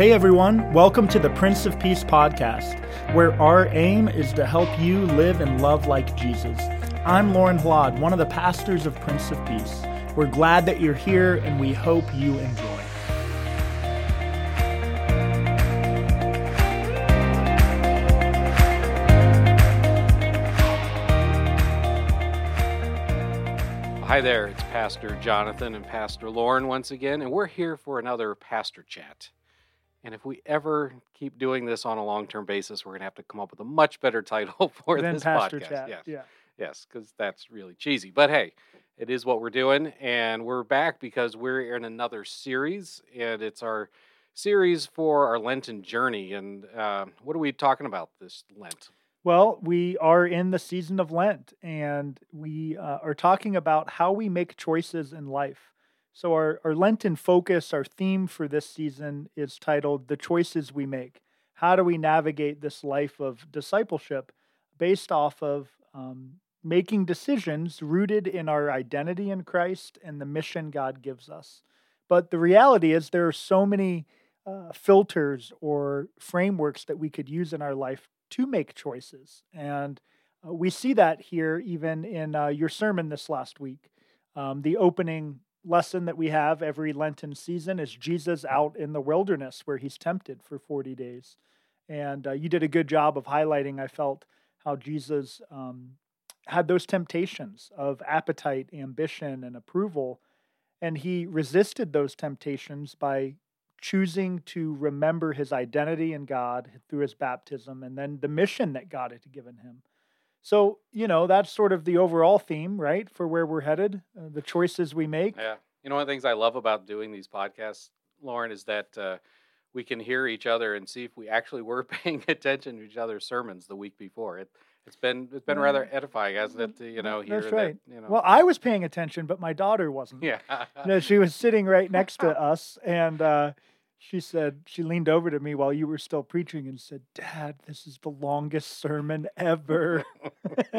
Hey everyone, welcome to the Prince of Peace podcast, where our aim is to help you live and love like Jesus. I'm Lorne Hlad, one of the pastors of Prince of Peace. We're glad that you're here and we hope you enjoy. Hi there, it's Pastor Jonathan and Pastor Lorne once again, and we're here for another Pastor Chat. And if we ever keep doing this on a long term basis, we're going to have to come up with a much better title for Then this Pastor podcast. Chat. Yes, Yeah. yes, because that's really cheesy. But hey, it is what we're doing, and we're back because we're in another series, and it's our series for our Lenten journey. And uh, what are we talking about this Lent? Well, we are in the season of Lent and we uh, are talking about how we make choices in life. So, our, our Lenten focus, our theme for this season is titled The Choices We Make. How do we navigate this life of discipleship based off of um, making decisions rooted in our identity in Christ and the mission God gives us? But the reality is, there are so many uh, filters or frameworks that we could use in our life to make choices. And uh, we see that here even in uh, your sermon this last week. Um, the opening lesson that we have every Lenten season is Jesus out in the wilderness where he's tempted for 40 days. And uh, you did a good job of highlighting, I felt, how Jesus um, had those temptations of appetite, ambition, and approval. And he resisted those temptations by choosing to remember his identity in God through his baptism and then the mission that God had given him. So, you know, that's sort of the overall theme, right, for where we're headed, uh, the choices we make. Yeah. You know, one of the things I love about doing these podcasts, Lorne, is that uh, we can hear each other and see if we actually were paying attention to each other's sermons the week before. It, it's been it's been rather edifying, hasn't it? To, you know, hear That's right. that. You know, Well, I was paying attention, but my daughter wasn't. yeah. You know, she was sitting right next to us, and uh, she said, she leaned over to me while you were still preaching and said, Dad, this is the longest sermon ever.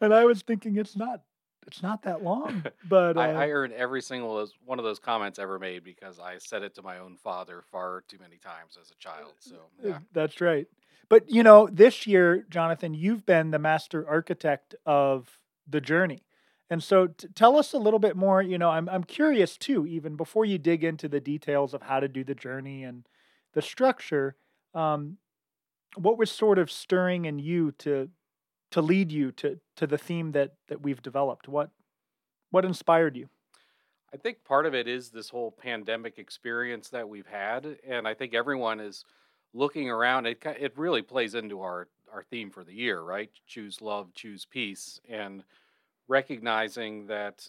and I was thinking, it's not. It's not that long, but uh, I, I earned every single one of those comments ever made because I said it to my own father far too many times as a child. So Uh, yeah, That's right. But you know, this year, Jonathan, you've been the master architect of the journey. And so t- tell us a little bit more, you know, I'm I'm curious too even before you dig into the details of how to do the journey and the structure, um, what was sort of stirring in you to to lead you to to the theme that that we've developed? What what inspired you? I think part of it is this whole pandemic experience that we've had, and I think everyone is looking around. It it really plays into our our theme for the year, right? Choose love, choose peace, and recognizing that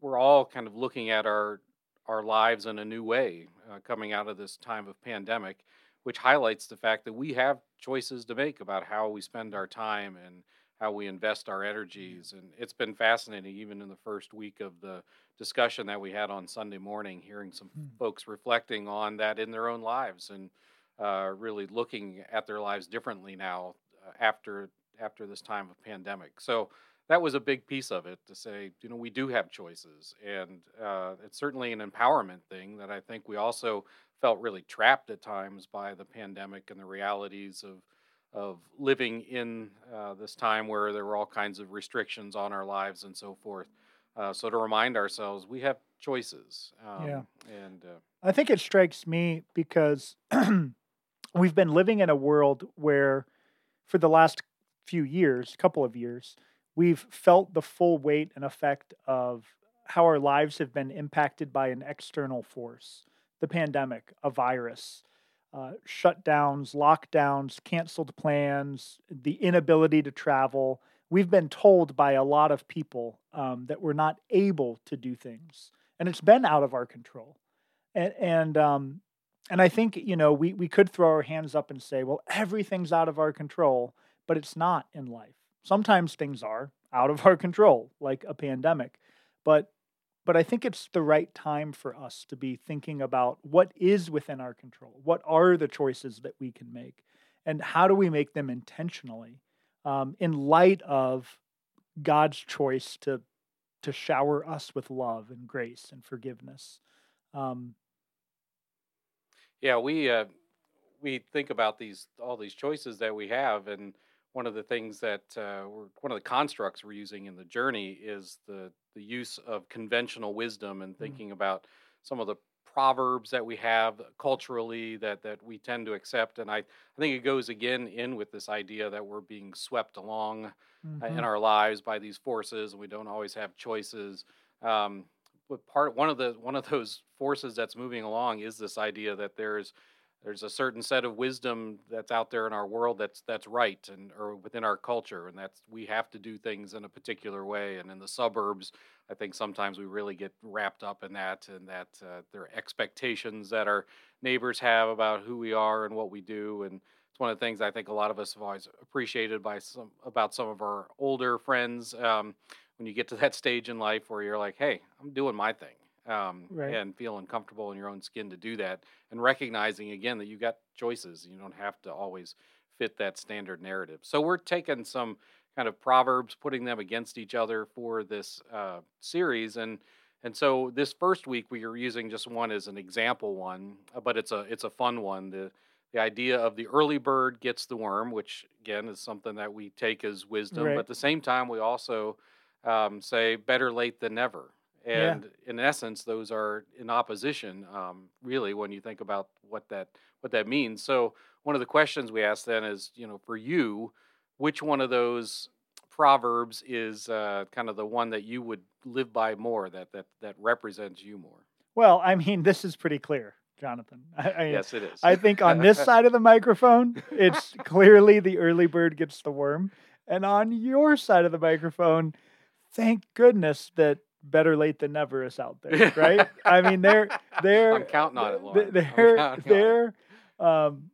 we're all kind of looking at our our lives in a new way uh, coming out of this time of pandemic, which highlights the fact that we have choices to make about how we spend our time and how we invest our energies. And it's been fascinating, even in the first week of the discussion that we had on Sunday morning, hearing some Hmm. folks reflecting on that in their own lives and uh, really looking at their lives differently now uh, after after this time of pandemic. So that was a big piece of it to say, you know, we do have choices, and uh, it's certainly an empowerment thing that I think we also felt really trapped at times by the pandemic and the realities of of living in uh, this time where there were all kinds of restrictions on our lives and so forth. Uh, so to remind ourselves, we have choices. Um, Yeah. And uh, I think it strikes me because we've been living in a world where, for the last few years, couple of years, we've felt the full weight and effect of how our lives have been impacted by an external force the pandemic, a virus, uh, shutdowns, lockdowns, canceled plans, the inability to travel. We've been told by a lot of people um, that we're not able to do things, and it's been out of our control and and um and I think you know we we could throw our hands up and say, well, everything's out of our control, but it's not in life. Sometimes things are out of our control, like a pandemic, but but I think it's the right time for us to be thinking about what is within our control. What are the choices that we can make, and how do we make them intentionally, um, in light of God's choice to to shower us with love and grace and forgiveness. Um, Yeah, we uh, we think about these all these choices that we have, and one of the things that uh, we're, one of the constructs we're using in the journey is the the use of conventional wisdom and Mm-hmm. thinking about some of the proverbs that we have culturally that that we tend to accept and I, I think it goes again in with this idea that we're being swept along uh, Mhm. in our lives by these forces and we don't always have choices um, but part one of the one of those forces that's moving along is this idea that there's there's a certain set of wisdom that's out there in our world that's that's right and or within our culture and that's we have to do things in a particular way and in the suburbs i think sometimes we really get wrapped up in that and that uh, there are expectations that our neighbors have about who we are and what we do and it's one of the things i think a lot of us have always appreciated by some about some of our older friends um, when you get to that stage in life where you're like hey i'm doing my thing um, Right. and feeling comfortable in your own skin to do that and recognizing again that you've got choices you don't have to always fit that standard narrative so we're taking some kind of proverbs putting them against each other for this uh, series and and so this first week we are using just one as an example one uh, but it's a it's a fun one the the idea of the early bird gets the worm which again is something that we take as wisdom Right. but at the same time we also um, say better late than never Yeah. and in essence those are in opposition um, really when you think about what that what that means so one of the questions we ask then is you know for you which one of those proverbs is uh, kind of the one that you would live by more that that that represents you more Well, I mean, this is pretty clear, Jonathan. I, I, yes it is I think on this side of the microphone, it's clearly the early bird gets the worm. And on your side of the microphone, thank goodness that better late than never is out there, right? I mean, they're they're i'm counting on it Lorne. They're counting on it. they're um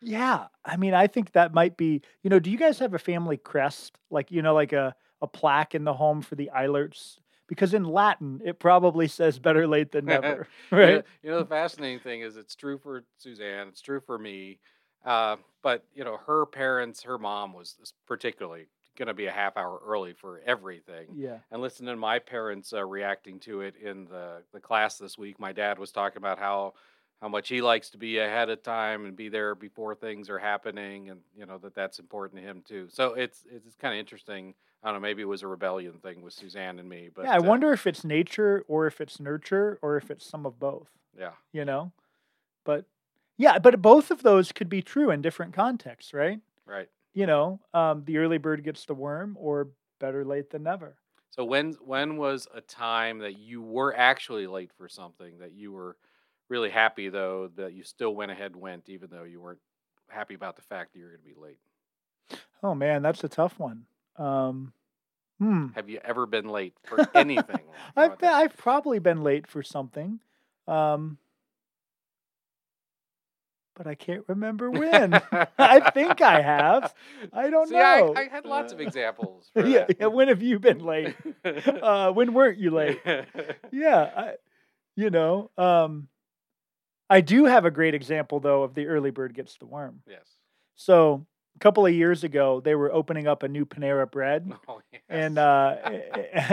yeah, I mean, I think that might be, you know, do you guys have a family crest? Like, you know, like a, a plaque in the home for the Eilerts? Because in Latin, it probably says better late than never, You know- right? You know, the fascinating thing is it's true for Suzanne, it's true for me. Uh, but, you know, her parents, her mom was particularly going to be a half hour early for everything. Yeah. And listening to my parents uh, reacting to it in the, the class this week, my dad was talking about how how much he likes to be ahead of time and be there before things are happening, and you know that that's important to him too. So it's it's kind of interesting. I don't know. Maybe it was a rebellion thing with Suzanne and me, but yeah, I uh, wonder if it's nature or if it's nurture or if it's some of both, yeah, you know? But yeah, but both of those could be true in different contexts, right? right. You know, um, the early bird gets the worm or better late than never. So when when was a time that you were actually late for something that you were really happy though that you still went ahead and went even though you weren't happy about the fact that you were going to be late? Oh man, that's a tough one. Um, hmm. Have you ever been late for anything? I've been. I've probably been late for something, um, but I can't remember when. I think I have. I don't See, know. I, I had lots of Uh, examples. Yeah, yeah. When have you been late? Uh, when weren't you late? Yeah, I, you know. Um, I do have a great example though of the early bird gets the worm. yes. So a couple of years ago, they were opening up a new Panera Bread Oh, yes. and uh,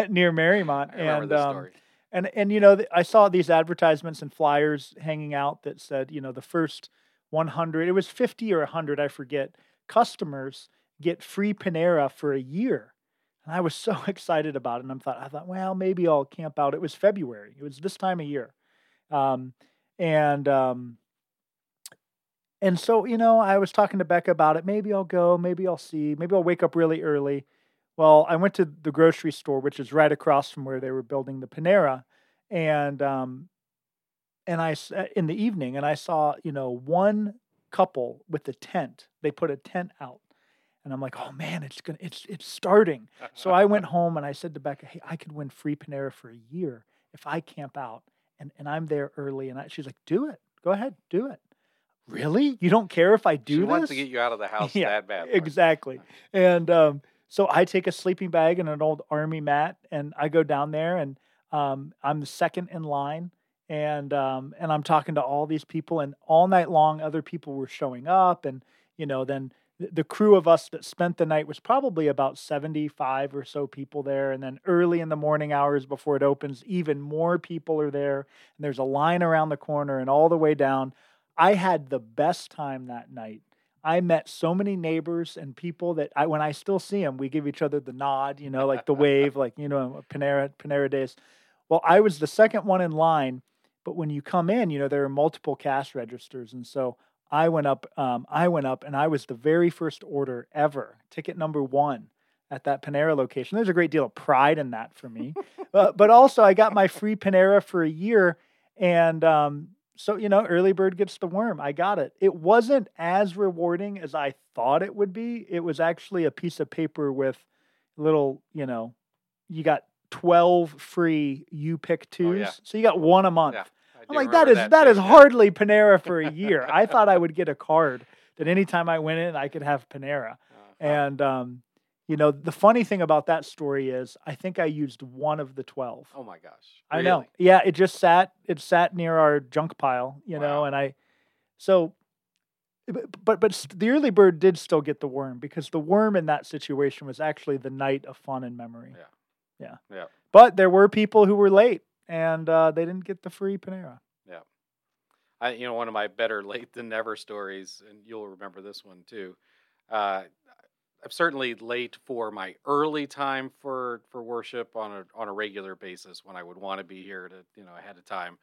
near Marymount, and um, and and you know th- i saw these advertisements and flyers hanging out that said you know the first 100 it was 50 or 100 i forget customers get free panera for a year. And i was so excited about it and i thought i thought well maybe i'll camp out. It was february it was this time of year. Um, and um, and so you know i was talking to becca about it maybe i'll go maybe i'll see maybe i'll wake up really early. Well, I went to the grocery store, which is right across from where they were building the Panera, and um, and I uh, in the evening, and I saw you know one couple with the tent. They put a tent out, and I'm like, oh man, it's gonna, it's it's starting. So I went home and I said to Becca, hey, I could win free Panera for a year if I camp out, and and I'm there early. And I, she's like, do it, go ahead, do it. Really? You don't care if I do she this? wants to get you out of the house Yeah, that bad. Exactly. And um, so I take a sleeping bag and an old army mat, and I go down there, and um, I'm the second in line, and um, and I'm talking to all these people, and all night long, other people were showing up, and you know, then the crew of us that spent the night was probably about 75 or so people there, and then early in the morning hours before it opens, even more people are there, and there's a line around the corner, and all the way down. I had the best time that night. I met so many neighbors and people that I, when I still see them, we give each other the nod, you know, like the wave, like you know, Panera Panera days. Well, I was the second one in line, but when you come in, you know, there are multiple cash registers, and so I went up. Um, I went up, and I was the very first order ever, ticket number one at that Panera location. There's a great deal of pride in that for me, uh, but also I got my free Panera for a year, and um, so you know, early bird gets the worm. I got it. It wasn't as rewarding as I thought it would be. It was actually a piece of paper with little, you know, you got 12 free you pick twos. Oh, yeah. So you got one a month. Yeah, I'm like, that is that too, is hardly Panera for a year. I thought I would get a card that anytime I went in, I could have Panera. Uh-huh. And um, you know, the funny thing about that story is I think I used one of the 12. oh my gosh, I know. Yeah, it just sat it sat near our junk pile, you know, and I so but but but the early bird did still get the worm because the worm in that situation was actually the night of fun and memory. Yeah. Yeah. Yeah. But there were people who were late and uh, they didn't get the free Panera. Yeah. I, you know, one of my better late than never stories, and you'll remember this one too. Uh, I'm certainly late for my early time for for worship on a on a regular basis when I would want to be here to you know ahead of time.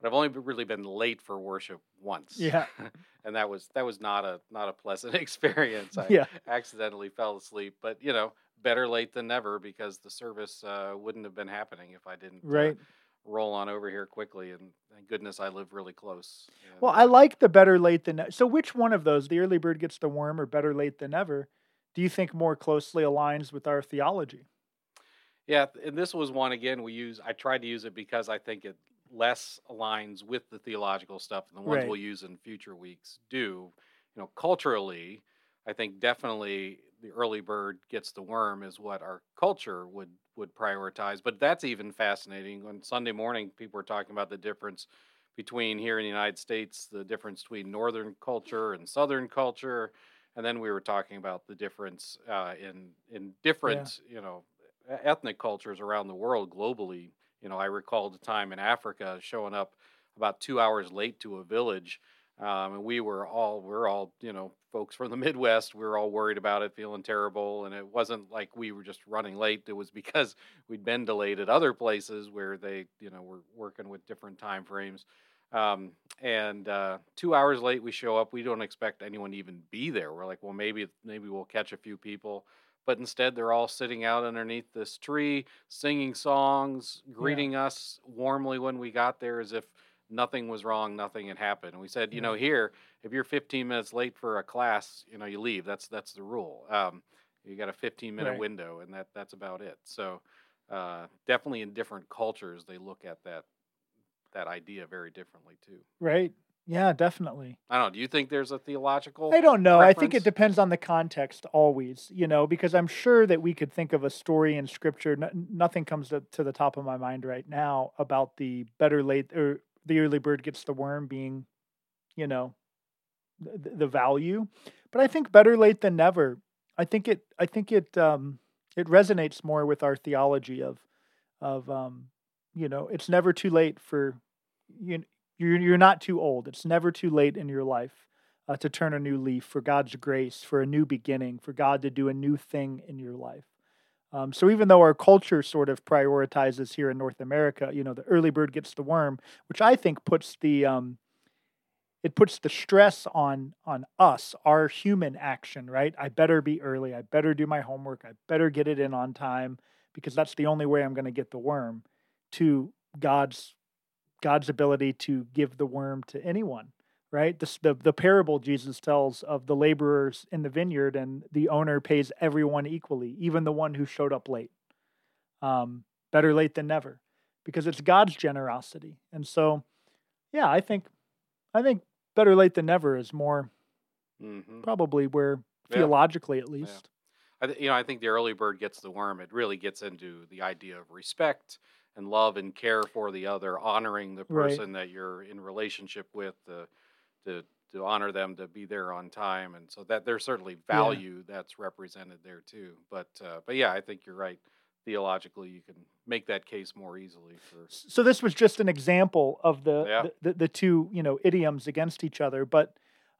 But I've only really been late for worship once. Yeah. and that was that was not a not a pleasant experience. I Yeah. accidentally fell asleep, but you know, better late than never because the service uh, wouldn't have been happening if I didn't uh, roll on over here quickly. And thank goodness I live really close. And, Well, I uh, like the better late than ne- so. Which one of those, the early bird gets the worm or better late than never, do you think more closely aligns with our theology? Yeah, and this was one again we use. I tried to use it because I think it less aligns with the theological stuff than the ones Right. we'll use in future weeks do. You know, culturally, I think definitely the early bird gets the worm is what our culture would would prioritize. But that's even fascinating. On Sunday morning, people were talking about the difference between here in the United States, the difference between northern culture and southern culture, and then we were talking about the difference uh, in in different you know ethnic cultures around the world globally. You know, I recalled a time in Africa showing up about two hours late to a village, um, and we were all we're all you know folks from the Midwest. We were all worried about it, feeling terrible, and it wasn't like we were just running late. It was because we'd been delayed at other places where they you know were working with different time frames. Um, and uh, two hours late, we show up. We don't expect anyone to even be there. We're like, well, maybe maybe we'll catch a few people but instead they're all sitting out underneath this tree singing songs greeting us warmly when we got there as if nothing was wrong nothing had happened and we said you know here if you're 15 minutes late for a class you know you leave that's that's the rule um, you got a 15 minute Right. window and that that's about it so uh, definitely in different cultures they look at that that idea very differently too Right? Yeah, definitely. i don't know do you think there's a theological I don't know. I think it depends on the context always, you know, because I'm sure that we could think of a story in scripture. n- nothing comes to, to the top of my mind right now about the better late or the early bird gets the worm being, you know, the, the value. But I think better late than never. I think it. I think it. Um, it resonates more with our theology of, of, um, you know, it's never too late for you. You're you're not too old. It's never too late in your life uh, to turn a new leaf for God's grace, for a new beginning, for God to do a new thing in your life. Um, so even though our culture sort of prioritizes here in North America, you know, the early bird gets the worm, which I think puts the um, it puts the stress on on us, our human action, right? I better be early. I better do my homework. I better get it in on time because that's the only way I'm going to get the worm. To God's God's ability to give the worm to anyone, right? The, the the parable Jesus tells of the laborers in the vineyard, and the owner pays everyone equally, even the one who showed up late. Um, better late than never, because it's God's generosity, and so, yeah, I think, I think better late than never is more hmm probably where Yeah. theologically at least. I th- you know, I think the early bird gets the worm. It really gets into the idea of respect and love and care for the other, honoring the Right. person that you're in relationship with, to to to honor them, to be there on time, and so that there's certainly value that's represented there too. But uh, but yeah, I think you're right. theologically you can make that case more easily for So this was just an example of the Yeah. the, the, the two you know idioms against each other. But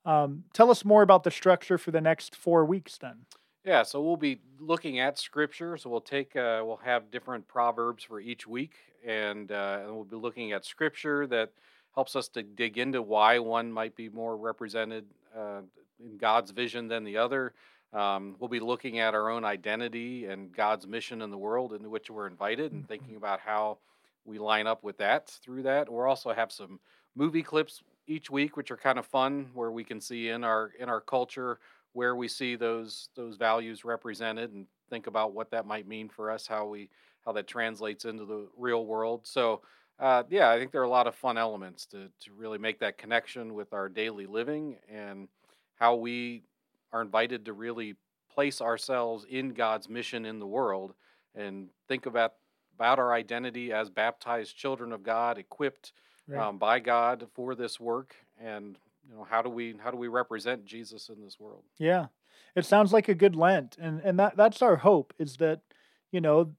um, tell us more about the structure for the next four weeks. Then. Yeah, so we'll be looking at scripture. So we'll take, uh, we'll have different proverbs for each week, and uh, and we'll be looking at scripture that helps us to dig into why one might be more represented uh, in God's vision than the other. Um, we'll be looking at our own identity and God's mission in the world into which we're invited, and thinking about how we line up with that through that. We'll also have some movie clips each week, which are kind of fun, where we can see in our in our culture where we see those those values represented and think about what that might mean for us how we how that translates into the real world so uh, yeah i think there are a lot of fun elements to to really make that connection with our daily living and how we are invited to really place ourselves in god's mission in the world and think about about our identity as baptized children of god equipped Right. um, by god for this work and you know how do we how do we represent jesus in this world Yeah, it sounds like a good Lent, and and that that's our hope is that you know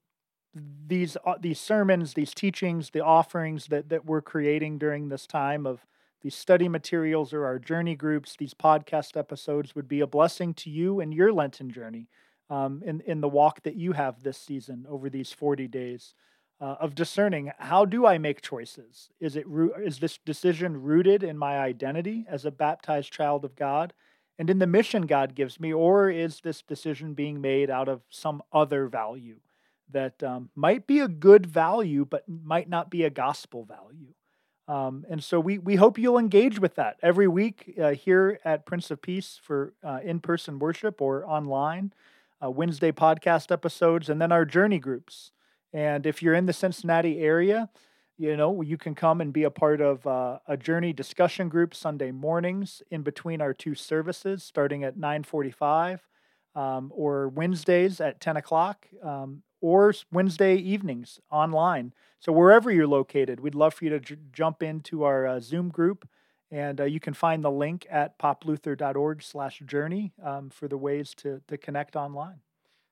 these uh, these sermons, these teachings, the offerings that that we're creating during this time of these study materials or our journey groups, these podcast episodes would be a blessing to you and your Lenten journey um, in in the walk that you have this season over these forty days. Uh, of discerning how do I make choices? Is it is this decision rooted in my identity as a baptized child of God, and in the mission God gives me, or is this decision being made out of some other value that um, might be a good value, but might not be a gospel value? Um, and so we we hope you'll engage with that every week uh, here at Prince of Peace for uh, in person worship or online, uh, Wednesday podcast episodes, and then our journey groups. And if you're in the Cincinnati area, you know you can come and be a part of uh, a journey discussion group Sunday mornings in between our two services, starting at 9:45, um, or Wednesdays at 10 o'clock, um, or Wednesday evenings online. So wherever you're located, we'd love for you to j- jump into our uh, Zoom group, and uh, you can find the link at popluther.org/journey um, for the ways to to connect online.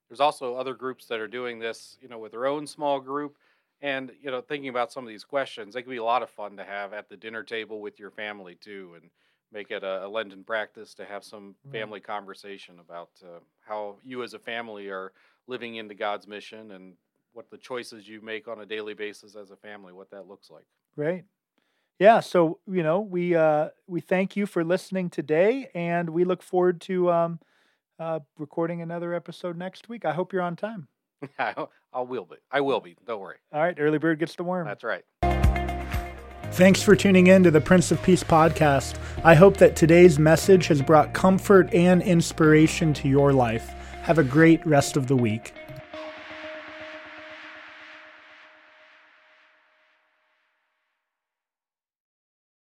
there's also other groups that are doing this you know with their own small group and you know thinking about some of these questions they can be a lot of fun to have at the dinner table with your family too and make it a, a lenten practice to have some Right. family conversation about uh, how you as a family are living into god's mission and what the choices you make on a daily basis as a family what that looks like Great. Yeah, so you know, we uh we thank you for listening today and we look forward to um uh recording another episode next week. I hope you're on time. I, I will be i will be don't worry All right, early bird gets the worm. that's right Thanks for tuning in to the Prince of Peace podcast. I hope that today's message has brought comfort and inspiration to your life. Have a great rest of the week.